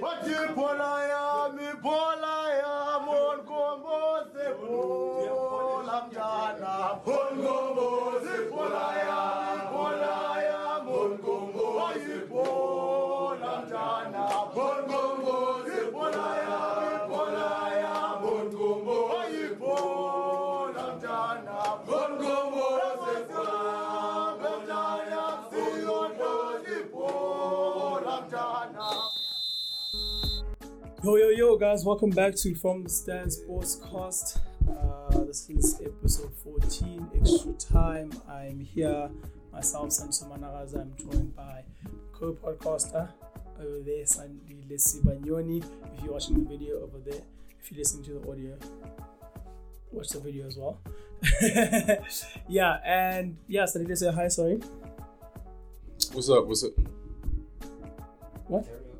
Wathi phola yami phola yami Yo, yo, yo, guys, welcome back to From the Stands Sportscast. Uh, this is episode 14, extra time. I'm here, myself, Sancho Managaza. I'm joined by co podcaster over there, Sandy Lesibanyoni. If you're watching the video over there, if you're listening to the audio, watch the video as well. yeah, and yeah, Sandy, say hi, sorry. What's up? What's up? What?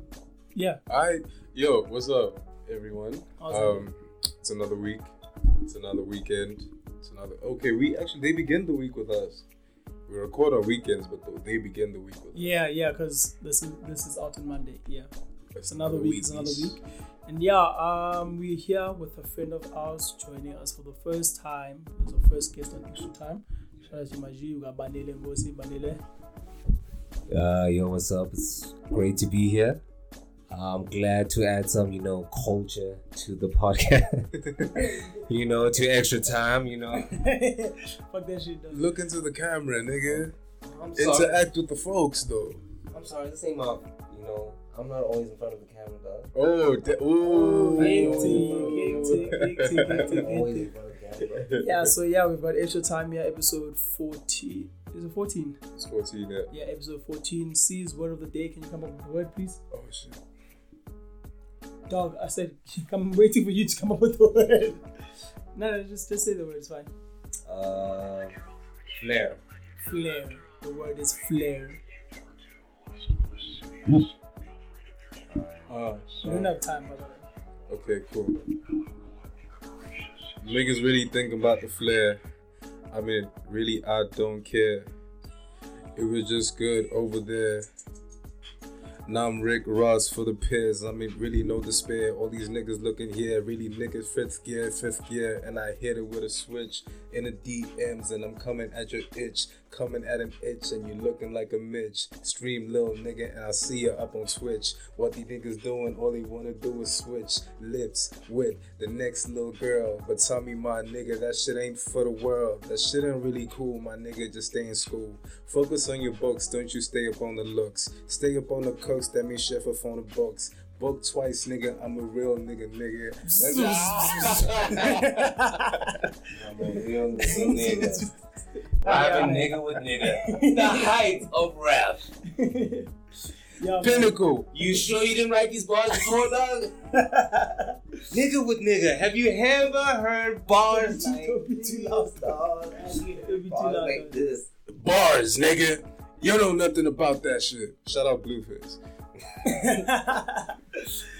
Yeah, I yo, what's up, everyone? How's it Um, it's another week. It's another weekend. It's another. Okay, we actually they begin the week with us. We record on weekends, but they begin the week with yeah, yeah, because this is this is out on Monday. Yeah. us. It's another week. It's another week. And yeah, um, we're here with a friend of ours joining us for the first time. As our first guest on extra time. Shout out to Maji, you got Banele Ngosi, Banele. Uh, yo, what's up? It's great to be here. I'm glad to add some, you know, culture to the podcast. you know, to extra time, you know. Fuck that shit, dog. Look into the camera, nigga. I'm Interact with the folks, though. I'm sorry, this ain't my, you know, I'm not always in front of the camera, dog. Oh, da- ooh. Bro. Yeah, so yeah, we've got extra time here, episode 14. Is it 14? It's 14, yeah. Yeah, episode 14. C's word of the day. Can you come up with the word, please? Oh, shit. Dog, I said, I'm waiting for you to come up with the word. No, no, just, just say the word, it's fine. Uh, flare. Flare. The word is flare. Ah, We don't have time, by the way. Okay, cool. Niggas really think about the flair. I mean, really, I don't care. It was just good over there. Now I'm Rick Ross for the Piz. I mean, really no despair. All these niggas looking here, really niggas fifth gear, fifth gear, and I hit it with a switch in the DMs, and I'm coming at your itch, coming at an itch, and you looking like a Mitch. Stream little nigga, and I see you up on Twitch. What these niggas doing? All they wanna do is switch lips with the next little girl. But tell me, my nigga, that shit ain't for the world. That shit ain't really cool, my nigga. Just stay in school. Focus on your books, don't you stay up on the looks. Stay up on the cooks, that means chef up on the books. Book twice, nigga. I'm a real nigga, nigga. I'm a real nigga. I'm a nigga with nigga. The height of rap. yeah, Pinnacle. You sure you didn't write these bars before, dog? nigga with nigga. Have you ever heard bars like Don't be too loud, dog. Don't be too bars loud. like this? Bars, nigga. You know nothing about that shit. Shout out Blueface.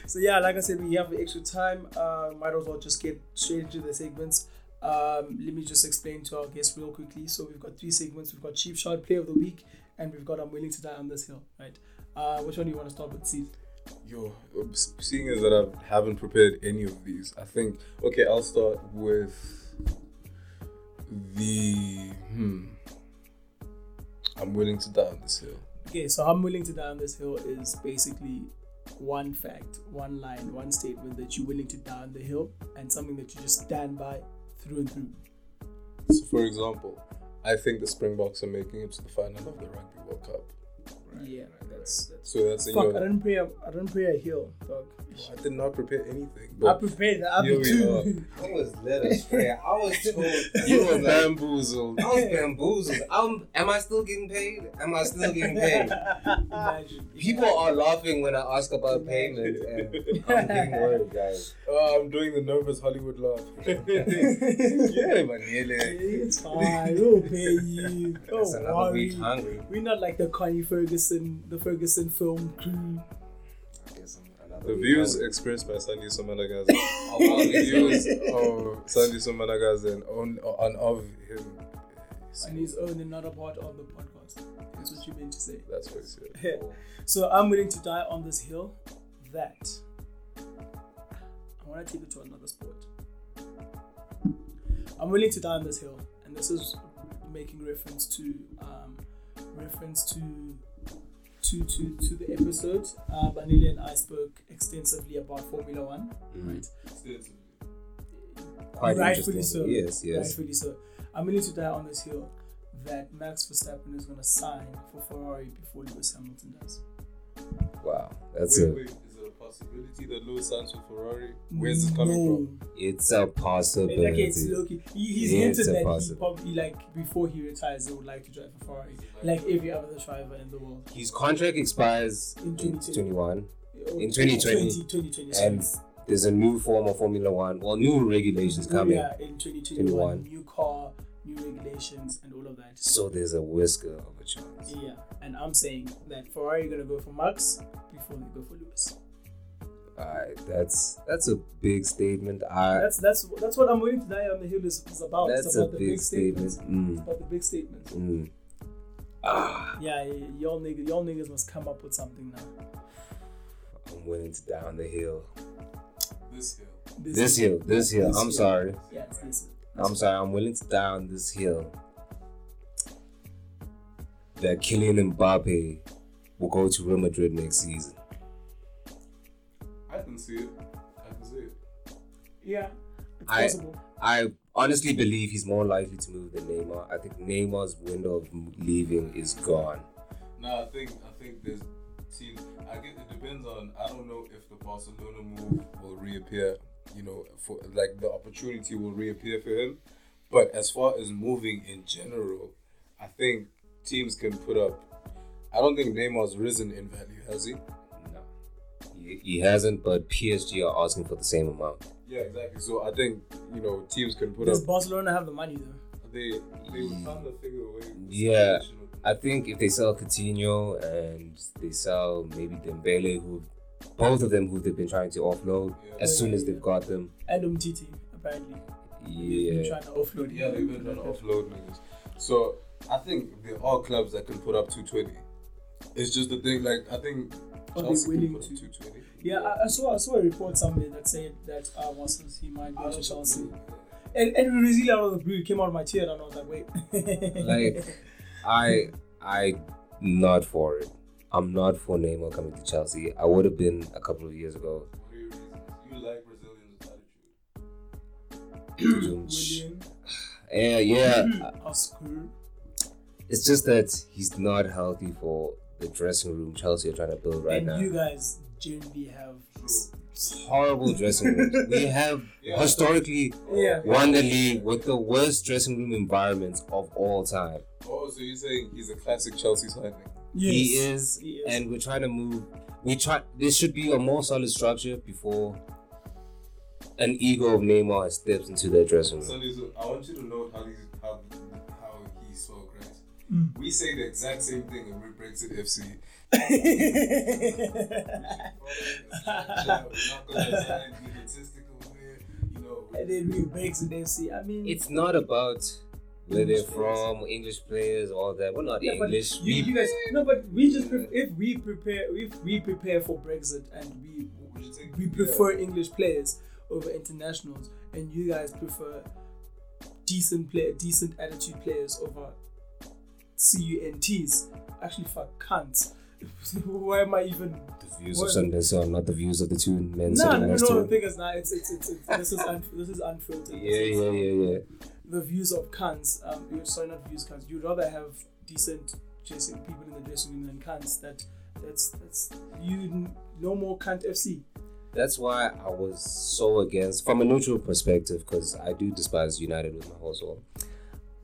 so yeah, like I said, we have extra time. Uh, might as well just get straight into the segments. Um, let me just explain to our guests real quickly. So we've got three segments. We've got Chief Shot, Player of the Week, and we've got I'm willing to die on this hill. Right? Uh, which one do you want to start with, Steve? Yo, seeing as that I haven't prepared any of these, I think okay, I'll start with the hmm. I'm willing to die on this hill. Okay, so I'm willing to die on this hill is basically one fact, one line, one statement that you're willing to die on the hill, and something that you just stand by through and through. So, for example, I think the Springboks are making it to the final of the Rugby World Cup. Yeah, that's that's. So that's in Fuck, I your. didn't pray. I didn't pray a hill, dog. I did not prepare anything, I prepared the Here we too. I was led astray. I was told. you were bamboozled. I was bamboozled. I'm, am I still getting paid? Am I still getting paid? Imagine. People are laughing when I ask about payment, and I'm getting worried, guys. Oh, I'm doing the nervous Hollywood laugh. yeah, Manele. It's fine. We'll pay you. Don't another worry. week hungry. We're not like the Connie Ferguson, the Ferguson film crew. I guess I'm another The views hungry. expressed by Sandy Somanagaza. Oh, well, the views of Sandy Somanagaza and on, on of him. On his own and not a part of the podcast. That's what you meant to say. That's what he said. so I'm willing to die on this hill. that, I want to take it to another sport. I'm willing to die on this hill, and this is making reference to um, reference to to to to the episode. Uh, Banili and I spoke extensively about Formula One, right? Quite Rightfully interesting. so. Yes, yes. Rightfully so. I'm willing to die on this hill that Max Verstappen is going to sign for Ferrari before Lewis Hamilton does. Wow, that's wait, a wait, it a possibility that Lewis signs for Ferrari? Where's this coming no. from? it's a It's possibility. Okay, it's Loki. He, he's Yeah, hinted it's a that he possible. probably like before he retires, he would like to drive a Ferrari, like every other driver in the world. His contract expires In in 2020. 21, Or In 2020. 2020, and there's a new form of Formula One, well, new regulations Oh, coming. yeah, in 2021, new car, new regulations, and all of that. So there's a whisker of a chance. Yeah, and I'm saying that Ferrari are gonna go for Max before they go for Lewis. Alright, that's that's a big statement. I That's that's that's what I'm willing to die on the hill is, is about. that's it's a about the big statement. It's Mm, about the big statements. mm. Ah, Yeah, y'all niggas, y'all niggas must come up with something now. I'm willing to die on the hill. This hill. This hill, this hill. This I'm hill. sorry. Yeah, it's this. I'm sorry. I'm willing to die on this hill. That Kylian Mbappe will go to Real Madrid next season. I can see it. I can see it. Yeah, it's I- possible. I honestly believe he's more likely to move than Neymar. I think Neymar's window of leaving is gone. No, I think I think there's teams. I guess it depends on. I don't know if the Barcelona move will reappear. You know, for like the opportunity will reappear for him. But as far as moving in general, I think teams can put up. I don't think Neymar's risen in value, has he? No, he, he hasn't. But PSG are asking for the same amount. Yeah, exactly. So I think you know teams can put up Does up. Barcelona have the money though? They they found a figure away. Yeah. I think if they sell Coutinho and they sell maybe Dembele, who both of them who they've been trying to offload, Yeah. as soon as they've got them, And Umtiti, apparently. They've been yeah, trying to offload him. Yeah, they've been trying to offload niggas. So I think there are clubs that can put up 220. It's just the thing, like I think Are they willing can to? Yeah, I, I saw I saw a report somewhere that said that uh, once he might go to Chelsea. And and really out of the blue, it came out of my chair, and I was like, wait. like I I not for it. I'm not for Neymar coming to Chelsea. I would have been a couple of years ago. What are your reasons? You like Brazilians' attitude. Willian, Yeah, yeah. Oscar. It's just that he's not healthy for the dressing room Chelsea are trying to build right and now. you guys generally have. Horrible dressing rooms. We have Yeah. historically Yeah. won the league with the worst dressing room environments of all time. Oh, so you're saying he's a classic Chelsea signing? Yes. He is, He is. and we're trying to move. We try. There should be a more solid structure before an ego of Neymar steps into their dressing room. So I want you to know how, these, Mm. We say the exact same thing in Red Brexit FC. We're gonna sign egotistical here, you know. and then we breaks the FC. I mean, It's not about where they're from, English players, all that. We're not Yeah, English. You, We- you guys, no, but we just pref- if we prepare if we prepare for Brexit and we We should take- prefer English players over internationals, and you guys prefer decent player, decent attitude players over CUNTs. Actually, fuck cunts. Why am I even? the views What? of Sunday Sun, not the views of the two men No, sitting no, no. The thing is, now it's it's it's, it's this is un- this is unfiltered. Yeah, yeah, yeah, yeah. the views of cunts, um, you- sorry, not views cunts. You'd rather have decent dressing people in the dressing room than cunts. That that's that's you no more cunt FC. That's why I was so against, from a neutral perspective, because I do despise United with my whole soul.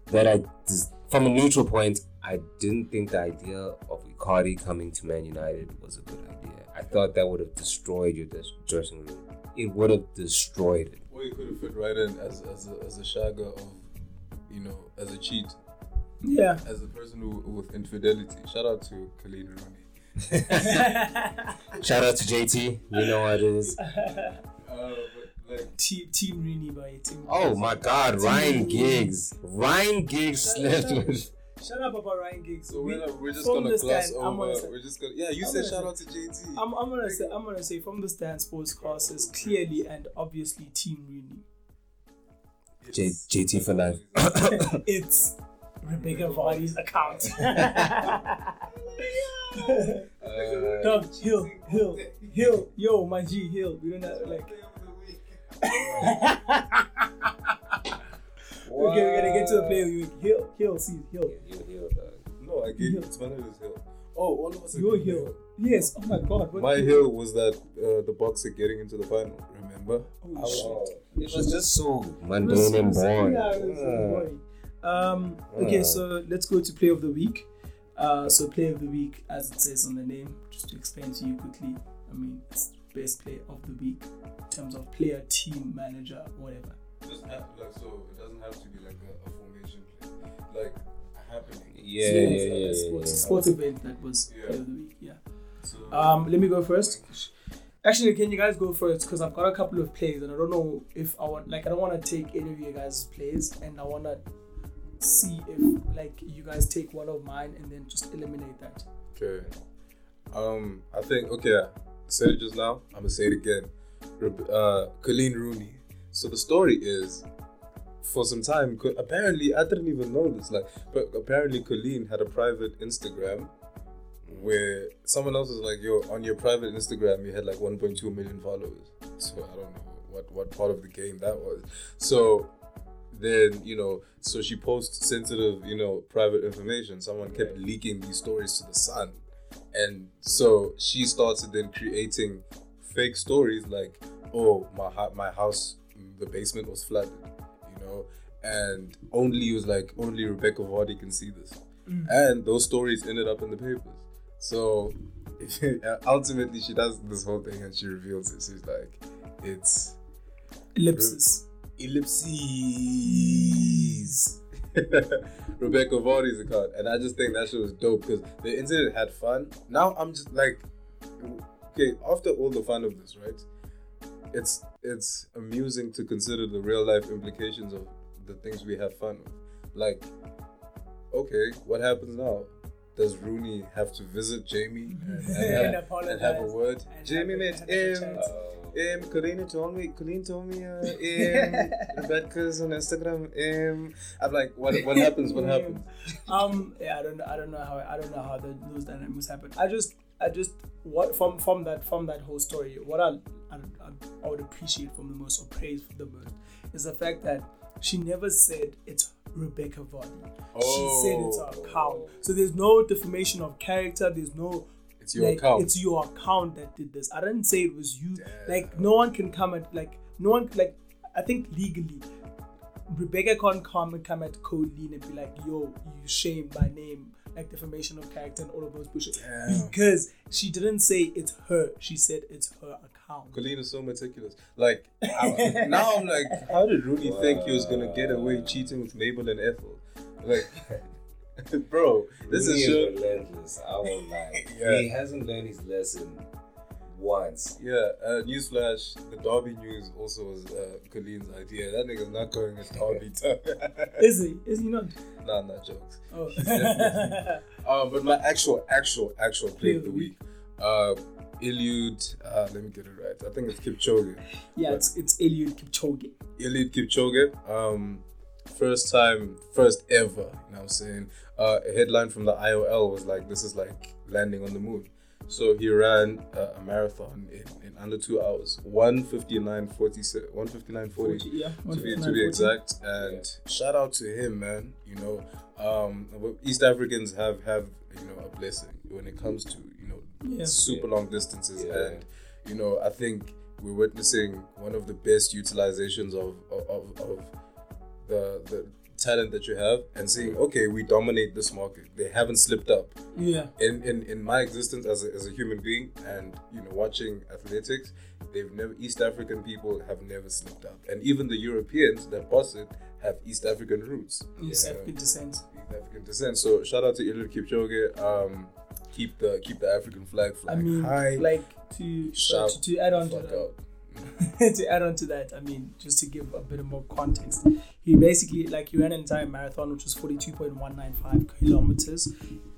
That I, dis- from a neutral point, I didn't think the idea of Icardi coming to Man United was a good idea. I thought that would have destroyed your dressing room. It would have destroyed it. Or you could have fit right in as, as, a, as a shagger of, you know, as a cheat, Yeah. as a person who with infidelity. Shout out to Colleen Rooney. Shout out to JT. You know what it is. Uh, but team Team Rooney by team. Oh my God, Ryan Giggs. Ryan Giggs slept with. Shut up about Ryan Giggs. So We- we're, we're just gonna the gloss stand, over. gonna say- we're just gonna. Yeah, you I'm said shout say- out to JT. I'm, I'm gonna say I'm gonna say from the stand sportscast is clearly and obviously Team Rooney. J- JT for life. it's Rebecca Vardy's account. Uh, Dog, Hill, Hill, Hill, yo, my G, Hill. We don't have like. Okay, we're gonna get to the player of the week. Hill, Hill, see, Hill. no, I gave you it's one of his hill. Oh, all of us. Your agreed Hill. Yes. Oh my God. what My hill? hill was that uh, the boxer getting into the final. Remember? Oh, I was- shit. It was just so It mundane and it boring. yeah, it was so boring. Um, okay, so let's go to play of the week. Uh, so play of the week, as it says on the name, just to explain to you quickly. I mean, it's best player of the week in terms of player, team, manager, whatever. Just have, like so, it doesn't have to be like a, a formation play, like happening. Yeah, So, yeah, yeah, a yeah, sports, yeah. sports event that was Yeah. player of the week. Yeah. So, Um, let me go first. Actually, can you guys go first? Because I've got a couple of plays, and I don't know if I want, like, I don't want to take any of you guys' plays, and I want to see if, like, you guys take one of mine and then just eliminate that. Okay. Um, I think okay. Said it just now. I'm gonna say it again. Uh, Colleen Rooney. So the story is, for some time, apparently I didn't even know this. Like, but apparently Colleen had a private Instagram where someone else was like, "Yo, on your private Instagram, you had like 1.2 million followers." So I don't know what what part of the game that was. So then you know so she posts sensitive you know private information someone kept leaking these stories to the sun and so she started then creating fake stories like oh my my house the basement was flooded you know? And only was like only rebecca vardy can see this. Mm. And those stories ended up in the papers. So ultimately she does this whole thing and she reveals it. She's like it's Ellipsis. ellipses. Rebecca Vardy's account, and I just think that shit was dope because the internet had fun. Now I'm just like, okay, after all the fun of this, right? It's it's amusing to consider the real life implications of the things we have fun with. Like, okay, what happens now? Does Rooney have to visit Jamie and, and, And have, and have a word? Jamie, made a- mate, have a um, um, told me, Colleen told me, uh, um, Rebecca's on Instagram. Um, I'm like, what, what happens? What happens? Um, yeah, I don't know. I don't know how. I don't know how the, those dynamics happen. I just, I just, what from from that from that whole story, what I, I, I would appreciate from the most or praise for the most is the fact that she never said it's Rebecca Vardy. She said it's her account. So there's no defamation of character. There's no. It's your like, account. It's your account that did this. I didn't say it was you. Like no one can come at like no one like. I think legally, Rebecca can't come and come at Colleen and be like, "Yo, you shame my name." Like defamation of character and all of those bullshit because she didn't say it's her. She said it's her account. Colleen is so meticulous. Like, I, now I'm like, how did Rooney think he was going to get away cheating with Mabel and Ethel? Like, bro, this Rooney is sure. relentless. I won't lie. Yeah. He hasn't learned his lesson once. Yeah, uh, newsflash, the Derby news also was uh, Colleen's idea. That nigga's not going as Derby town. Is he? Is he not? nah, not jokes. Oh. Um, but my actual, actual, actual play of the week, uh, Eliud, uh, let me get it right. I think it's Kipchoge. yeah, it's it's Eliud Kipchoge. Eliud Kipchoge. Um, first time, first ever. You know what I'm saying? Uh, a headline from the IOL was like, "This is like landing on the moon." So he ran uh, a marathon in, in under two hours, 159 40, 159 40 yeah, to be, to be exact. And shout out to him, man. You know, um, East Africans have have you know a blessing when it comes to you know Yeah. super long distances, Yeah. and you know I think we're witnessing one of the best utilizations of of, of, of the the talent that you have and seeing okay we dominate this market. They haven't slipped up. Yeah. in, in, in my existence as a, as a human being and you know watching athletics they've never east african people have never slipped up. And even the europeans that boss it have east african roots. East know, African descent. East african descent. So shout out to Eliud Kipchoge um keep the keep the african flag I flying mean, high. like to Shout to, to add on to that. to add on to that, I mean, just to give a bit more context, he basically like he ran an entire marathon, which was forty two point one nine five kilometers,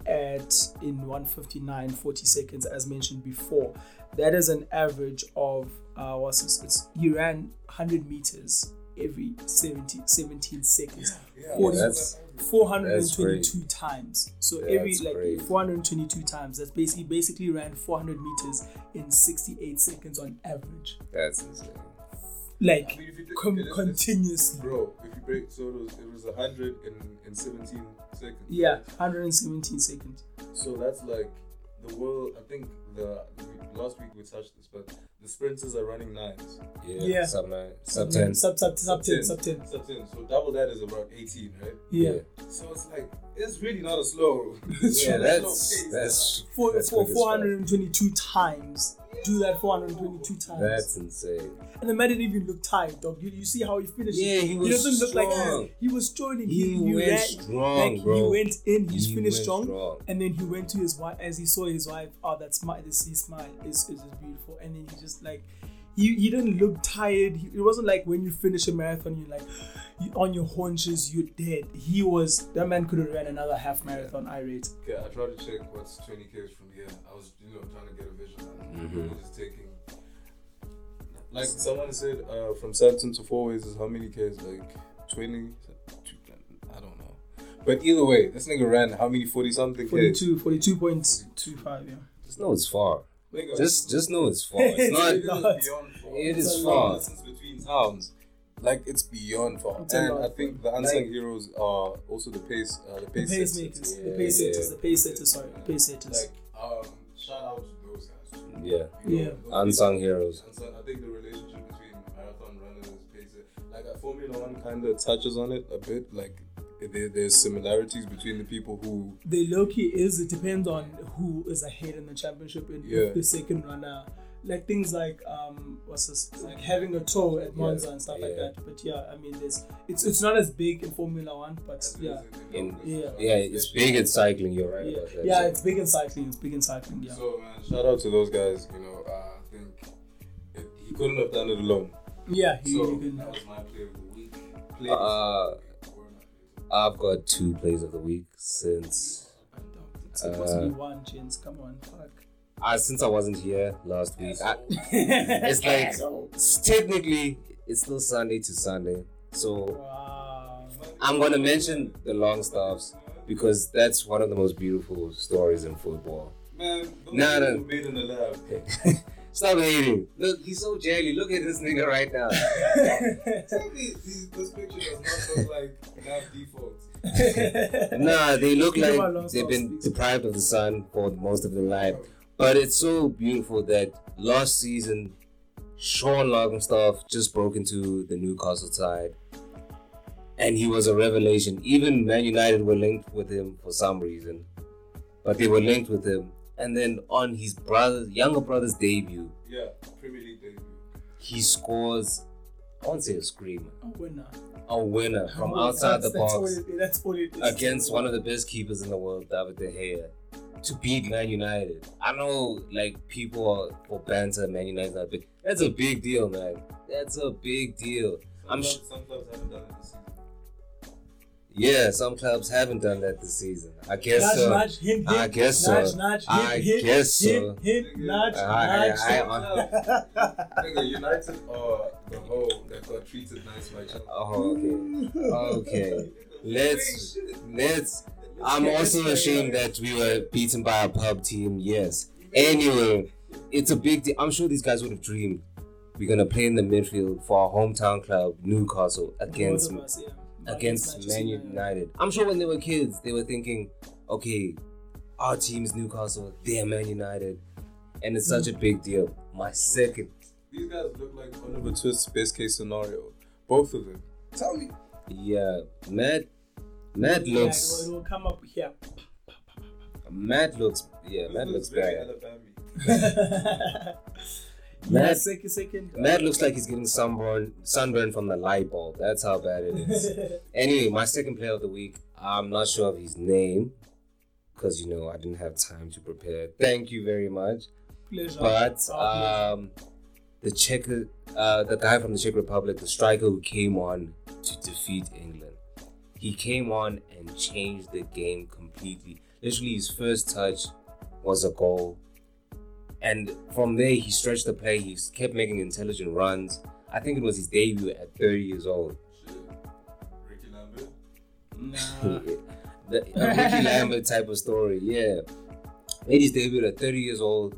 at in 159.40 seconds, as mentioned before. That is an average of uh, what's this? It's, he ran 100 meters every 70, 17 seconds. Yeah, 40 that's- 422 times. So every That's like crazy. 422 times. That's basically basically ran 400 meters in 68 seconds on average. That's insane. Like I mean, if you com- okay, let's- let's- continuously. Bro, if you break, so it was, it was 100 in, in 17 seconds. Yeah, 117 seconds. So that's like the world. I think the last week we touched this, but the sprinters are running nines. Yeah. Yeah. Sub nine. Sub ten. Sub sub sub 10 sub 10. Sub 10. So double that is about 18, right? Yeah. So it's like it's really not a slow. Yeah, not a slow that's pace. that's For, that's for quick as 422 times. Do that 422 times. That's insane. and the man didn't even look tired, dog. You, you see how he finished? Yeah, he was doesn't look strong. like he was strolling. He went ran- strong, like, He bro. went in. He's He finished strong, strong. and then he went to his wife as he saw his wife. Oh, that smile! This his smile is is just beautiful. And then he just like. He, he didn't look tired. He, it wasn't like when you finish a marathon, you're like, you, on your haunches, you're dead. He was, that man could have ran another half marathon, I rate. Yeah, I tried to check what's 20 k's from here. I was, you know, trying to get a vision. And Mhm. people just taking. Like someone said, uh, from Southampton to Fourways is how many k's? Like 20? I don't know. But either way, this nigga ran how many 40 something 42, 42.25, yeah. Just know it's far. Nigga, Just just know it's far. It's not. it is not. beyond far. It It's is far. long distance between towns. Like it's beyond far. It's And. I think the unsung Like- heroes are also the pace, uh, the The pace pace setters. makers, the Yeah, pace yeah. setters, the pace setters, sorry, the pace setters. Like, um, shout out to those guys. too. Yeah. You Yeah. know, those Unsung people- heroes. unsung- I think the relationship between marathon runners, pacer, like uh, Formula One, kind of touches on it a bit. Like there, there's similarities between the people who. the low key is it depends on who is ahead in the championship and Yeah. if the second runner like things like um what's this like having a tow at Monza and stuff like that. But yeah, I mean there's it's it's not as big in Formula One, but yeah. In, Yeah. yeah, it's big in cycling. You're right Yeah, about that. yeah, So- it's big in cycling. It's big in cycling. Yeah, So man, shout out to those guys. You know, uh, I think it, he couldn't have done it alone. yeah. He, So he couldn't that have. was my play of the week. Play Uh, or not play. I've got two plays of the week since It's supposed to be uh, one, Jens. Come on, fuck. uh, since I wasn't here last week. I, it's like it's technically it's still Sunday to Sunday, so Wow. I'm gonna mention the Longstaffs because that's one of the most beautiful stories in football. Man, those Nah, nah, nah. made in the lab. Stop hating. Look, he's so jelly. Look at this nigga right now. Tell me this picture does not look like lab defaults. Nah, they look Think about long like they've been deprived of the sun for most of their life. But it's so beautiful that last season, Sean Longstaff just broke into the Newcastle side. And he was a revelation. Even Man United were linked with him for some reason. But they were linked with him. And then on his brother, younger brother's debut, Yeah, Premier League debut. he scores, I won't say a screamer, A winner. a winner from Well, outside the that's- that's all box it- That's all it is. against one of the best keepers in the world, David De Gea, to beat Man United. I know, like people are for banter, Man United not big. That's a big deal, man. That's a big deal. I'm Some, sh- some clubs haven't done it this season. Yeah, some clubs haven't done that this season. I guess Nudge, so. nudge, hint, I hint, guess so. nudge, nudge, hint, I hint, guess so. hint, hint, nudge, I- I- nudge. I- Nigga, United are the hoe that got treated nice by Chelsea. Oh, okay. Okay. Let's let's. I'm also ashamed that we were beaten by a pub team. Yes. Anyway, it's a big deal. I'm sure these guys would have dreamed we're gonna play in the midfield for our hometown club, Newcastle, against Both of us, yeah. Against Man United. I'm sure when they were kids, they were thinking, okay, our team is Newcastle, they're Man United, and it's such a big deal. My second, These guys look like Oliver Twist's best case scenario. Both of them. Tell me. yeah, Matt, Matt Yeah, looks, it will, come up here. Matt looks, yeah, Matt looks very bad. Yeah, second, second. Matt looks like he's getting sunburn, sunburn from the light bulb. That's how bad it is. anyway, my second player of the week. I'm not sure of his name because you know I didn't have time to prepare. Thank you very much. Pleasure. But um, the Czech, uh, the guy from the Czech Republic, the striker who came on to defeat England. He came on and changed the game completely. Literally, his first touch was a goal. And from there, he stretched the play. He kept making intelligent runs. I think it was his debut at 30 years old. Shit. Ricky Lambert. Nah. the, a Ricky Lambert type of story, yeah. Made his debut at 30 years old.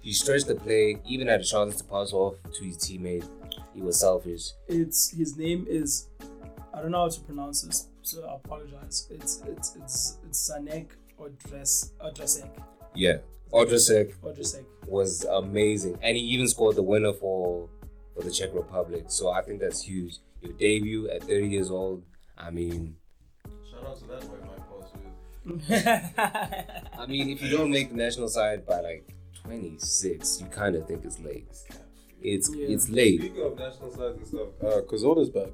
He stretched the play, even had a chance to pass off to his teammate. He was selfish. it's his name is I don't know how to pronounce this, so I apologize. It's it's it's it's Sanek or Dress or Dresek Yeah. Odrosek or was amazing. And he even scored the winner for for the Czech Republic. So I think that's huge. Your debut at 30 years old, I mean, Shout out to that boy, Mike Paul. with I mean, if you don't make the national side by like 26, you kind of think it's late. It's Yeah. it's late. Speaking of national sides and stuff, uh, Cazorla's back.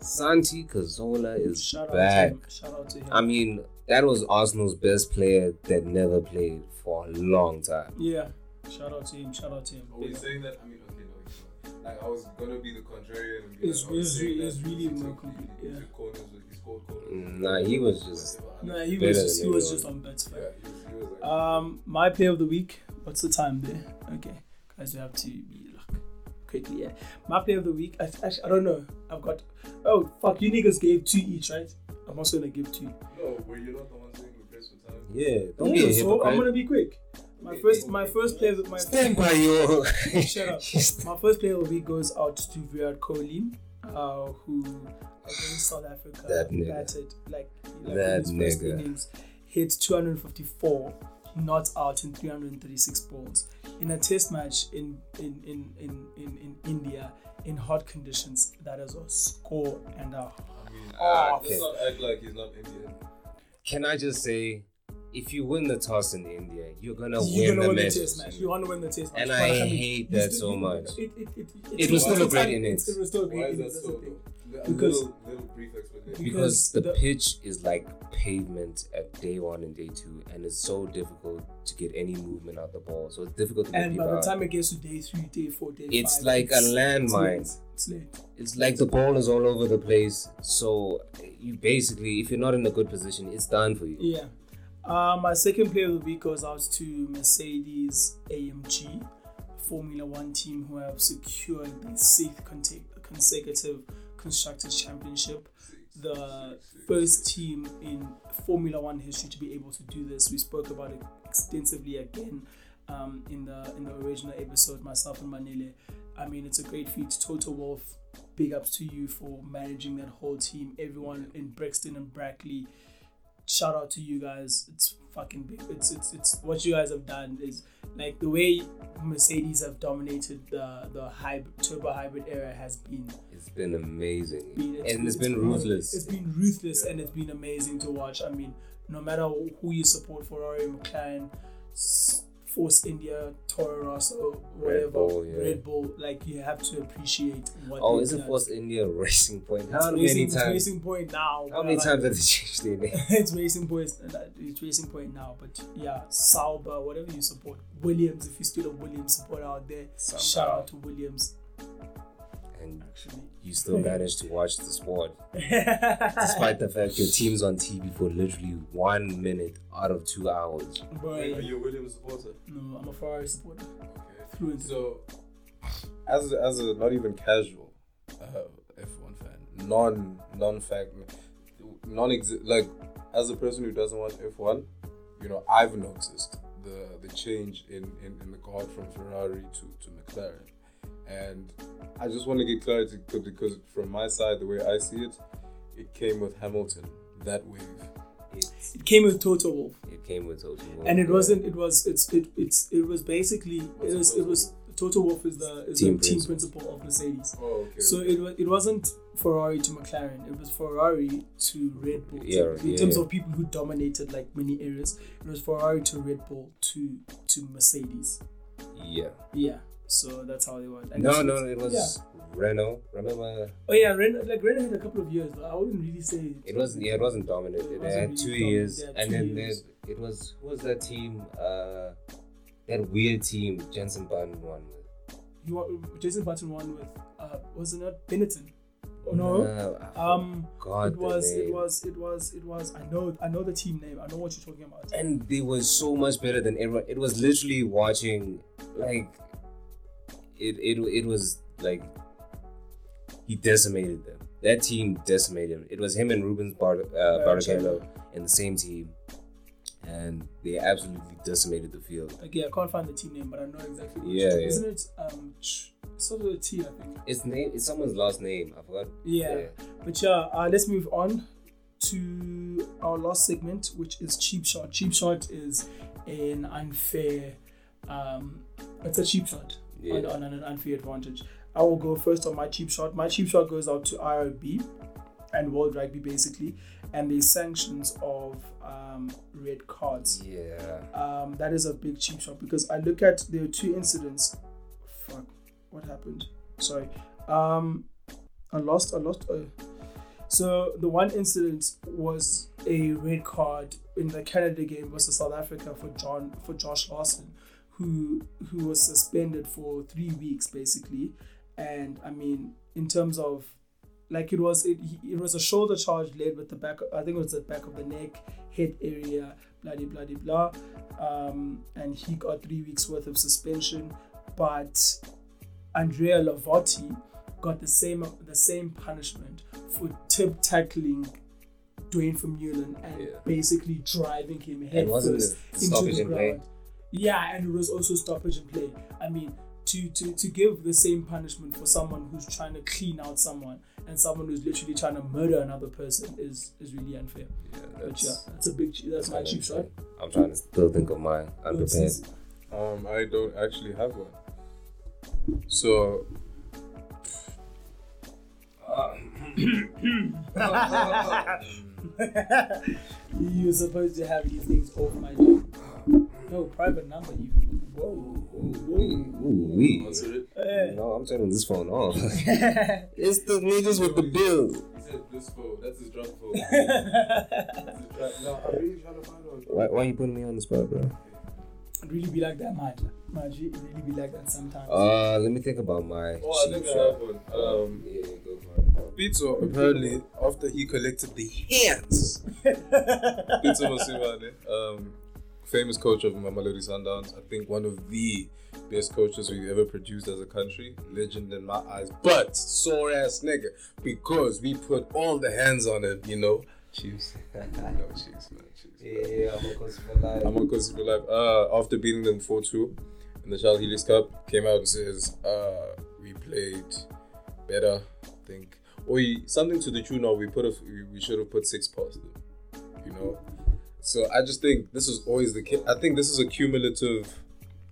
Santi Cazorla is Shout out to him. Shout out to him. I mean, that was Arsenal's best player that never played for a long time. yeah. Shout out to him. Shout out to him. Are we saying that? I mean, okay, no. Like, I was gonna be the contrarian and be It's- like, it's re- it's really more took- complete, yeah. took corners, he scored corners. Nah, he was just- Nah, he was just, he was just on bets. Yeah, he was, he was like, Um, my play of the week. What's the time there? Okay, guys, we have to be like quickly. Yeah, my play of the week. I, actually, I don't know. I've got. Oh fuck! You niggas gave two each, right? I'm also gonna give two. no, were you're not the one Yeah, don't Yeah, be a so hypocrite. I'm gonna be quick. My eh, first, eh, my first player, my Stand by your. Shut up. My first player of the week goes out to Virat Kohli, uh, who against South Africa That nigga. batted like, like That in his first nigga. innings, hit 254, not out in 336 balls in a test match in in in in in, in India in hot conditions. That is a score and a I mean, Oh, let's not act like he's not Indian. Can I just say, if you win the toss in India, you're gonna you're win gonna the win the match. test match. You want to win the test match. And But I mean, hate that still- so much. It, it, it, It was still a great It innings. was still a great innings. that that's the so? thing. though? A Because- little, little brief explanation. Because Because the, the- pitch is like pavement at day one and day two, and it's so difficult to get any movement out of the ball. So it's difficult to get And by people the out. time it gets to day three, day four, day It's five, like a landmine. It's. It's late. it's like the ball is all over the place. So you basically, if you're not in a good position, it's done for you. Yeah. Uh, my second player of the week goes out to Mercedes AMG, Formula One team who have secured the sixth consecutive constructors championship. The first team in Formula One history to be able to do this. We spoke about it extensively again um, in the in the original episode. Myself and Manile. I mean, it's a great feat. Toto Wolff, big ups to you for managing that whole team. Everyone in Brixworth and Brackley shout out to you guys. It's fucking big. It's it's it's what you guys have done is like the way Mercedes have dominated the the hybrid turbo hybrid era has been, It's been amazing, been and it's been ruthless. It's been ruthless and it's been amazing to watch. I mean, no matter who you support, Ferrari, McLaren, Force India, Toro Rosso, whatever, Bull, yeah. Red Bull, like you have to appreciate what. Oh, is it. Force India Racing Point? How racing, many it's times? Racing Point now. How many like- times have they changed their name? it's racing point. Uh, it's racing point now, but yeah, Sauber, whatever you support, Williams. If you're still a Williams supporter out there, Somehow. shout out to Williams. And Actually, you still managed to watch the sport, despite the fact your team's on TV for literally one minute out of two hours. Are boy, you a Williams supporter? no, I'm a Ferrari supporter. Okay. Through and. So, as a, as a not even casual uh, F1 fan, non non fact, non exi- like as a person who doesn't watch F1, you know, I've noticed the the change in in, in the guard from Ferrari to to McLaren, and I just want to get clarity because from my side, the way I see it, it came with Hamilton that wave. It, It came with Toto Wolff, it came with Toto Wolff. and it wasn't. It was. It's. It. It's. It was basically. It was. Total It was. Toto Wolff is the is Team the team principle. principle of Mercedes. Oh, okay. So it was. It wasn't Ferrari to McLaren. It was Ferrari to Red Bull. Yeah, in yeah, terms yeah. of people who dominated like many areas, it was Ferrari to Red Bull to to Mercedes. Yeah. Yeah. So that's how they were. And No, no, it was Renault. Remember? Oh yeah, Ren, like Renault had a couple of years, but I wouldn't really say. It wasn't. Yeah, it wasn't dominant. It It, wasn't had really two dominant. years, had and two then years. there, it was who was that team? Uh, that weird team Jenson Button won won, Jenson Button won with uh, wasn't it Benetton? Oh, no. Uh, Um, God, it was, it was, it was, it was. I know, I know the team name. I know what you're talking about. and they were so much better than everyone. It was literally watching like it. It it was like he decimated them. That team decimated him. It was him and Rubens Bar- uh, Barrichello in the same team, and they absolutely decimated the field. Like, yeah, I can't find the team name, but I know exactly. Yeah, yeah. Isn't it? Um, sort of a T, I think. Its name. It's someone's last name. I forgot. Yeah. But yeah, uh, let's move on to our last segment, which is cheap shot. Cheap shot is an unfair. Um, it's a cheap shot on, Yeah. on an unfair advantage. I will go first on my cheap shot. My cheap shot goes out to IRB and World Rugby basically, and the sanctions of um, red cards. Yeah. Um, that is a big cheap shot because I look at there were two incidents. Fuck, what happened? Sorry. Um, I lost. I lost. Uh, so the one incident was a red card in the Canada game versus South Africa for John for Josh Larsen, who who was suspended for three weeks basically, and I mean in terms of like it was it, it was a shoulder charge led with the back I think it was the back of the neck head area blah blah blah blah um, and he got three weeks worth of suspension but Andrea Lovotti got the same the same punishment for tip tackling Duane Vermeulen and Yeah. basically driving him head first into the in play? Ground. Yeah, and it was also stoppage in play. I mean, to, to to give the same punishment for someone who's trying to clean out someone and someone who's literally trying to murder another person is is really unfair. Yeah. But yeah, that's a big. That's my cheap shot. I'm trying to still think of mine. Unprepared. Um, I don't actually have one. So You're supposed to have these things off my name. No private number even. Whoa, whoa, whoa. Ooh, wee. answer it. Eh. No, I'm turning this phone off. it's the niggas with the bill. He said this phone. That's his drunk phone. no, I'm really trying to find one. Why, why you putting me on the spot, bro? It really be like that, man. Man, it really be like that sometimes. Uh, let me think about my. Oh, I think I have one. Um, Yeah, go for it. Pitso apparently after he collected the hands. Pitso Mosimane, um, famous coach of Mamelodi Sundowns. I think one of the best coaches we've ever produced as a country. Legend in my eyes, but sore ass nigga because we put all the hands on it. You know, Chiefs. no Chiefs, man. Chiefs. Yeah, I'm a cause for life. Khosi for life. Uh, after beating them 4 2 in the Shell Helix Cup, came out and says, uh, we played better, I think. Or something to the tune of, we put a, we should have put six past them, you know? So I just think this is always the case. I think this is a cumulative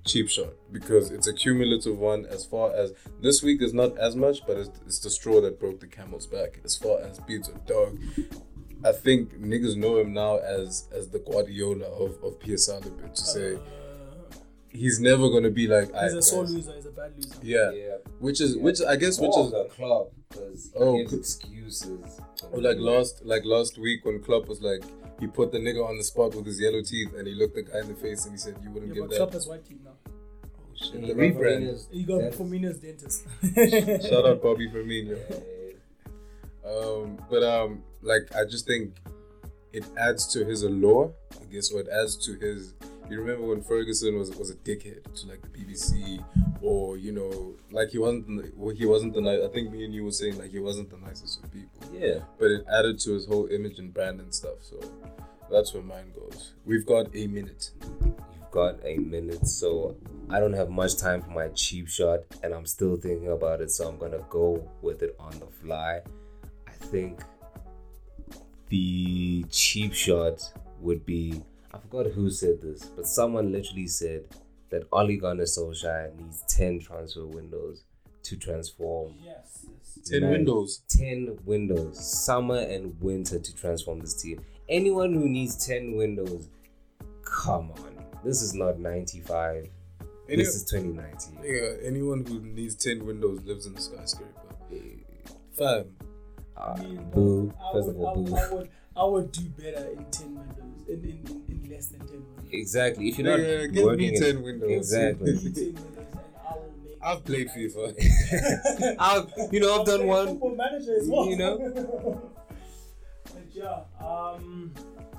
cheap shot because it's a cumulative one as far as this week is not as much, but it's, it's the straw that broke the camel's back as far as beats a dog. I think niggas know him now as as the Guardiola of, of PSL a bit to say Uh, he's never gonna be like he's "Aight, a sore loser. He's a bad loser. Yeah. Yeah. which is which I guess which is the club because he Oh, gives excuses. like last like last week when Klopp was like he put the nigga on the spot with his yellow teeth and he looked the guy in the face and he said you wouldn't Yeah, give but Klopp that has white teeth now. shit. The rebrand. Firmino's- You got that's- Firmino's dentist. Shout out Bobby Firmino. Yeah. Um, but um, like I just think it adds to his allure, I guess, or it adds to his. You remember when Ferguson was was a dickhead to like the BBC, or you know, like he wasn't well, he wasn't the nice. I think me and you were saying like he wasn't the nicest of people, Yeah. but it added to his whole image and brand and stuff. So that's where mine goes. We've got a minute. You've got a minute, so I don't have much time for my cheap shot, and I'm still thinking about it, so I'm gonna go with it on the fly. I think the cheap shot would be I forgot who said this, but someone literally said that Ole Gunnar Solskjaer needs 10 transfer windows to transform yes, yes. Ten Man. windows. 10 windows, summer and winter to transform this team. Anyone who needs 10 windows, come on. This is not 95. Any, This is 2019. nigga, anyone who needs ten windows lives in a skyscraper. Fam, Uh, I mean, boo. I First would, of all, I, would, boo. I, would, I would do better in 10 windows, in, in, in, in less than 10 windows. Exactly. If you're not nigga, give working me in- ten windows. Exactly. Give me 10 windows and I will make I've played FIFA. I've, you know, I've done one. Football manager as well. You know? But yeah, um,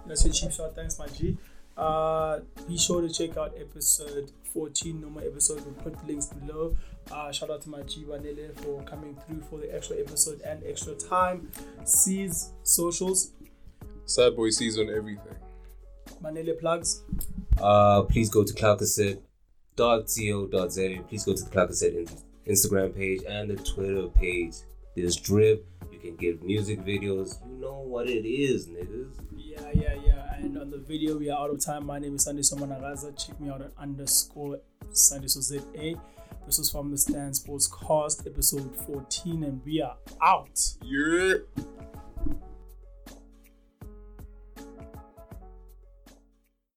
that's a cheap shot. Thanks, my G. Uh, be sure to check out episode 14, normal episode. We'll put the links below. Uh, shout out to my G Wanele for coming through for the extra episode and extra time. C's socials, Sad boy sees on everything. Manele plugs. Uh, please go to cloudcassette.co.za. Please go to the Cloud Cassette in- Instagram page and the Twitter page. There's drip. You can get music videos. You know what it is, niggas. Yeah, yeah, yeah. And on the video, we are out of time. My name is Sandy Somanagaza. Check me out at underscore Sandy so ZA. This was from the Stand Sports Cast, episode 14, and we are out. Yeah.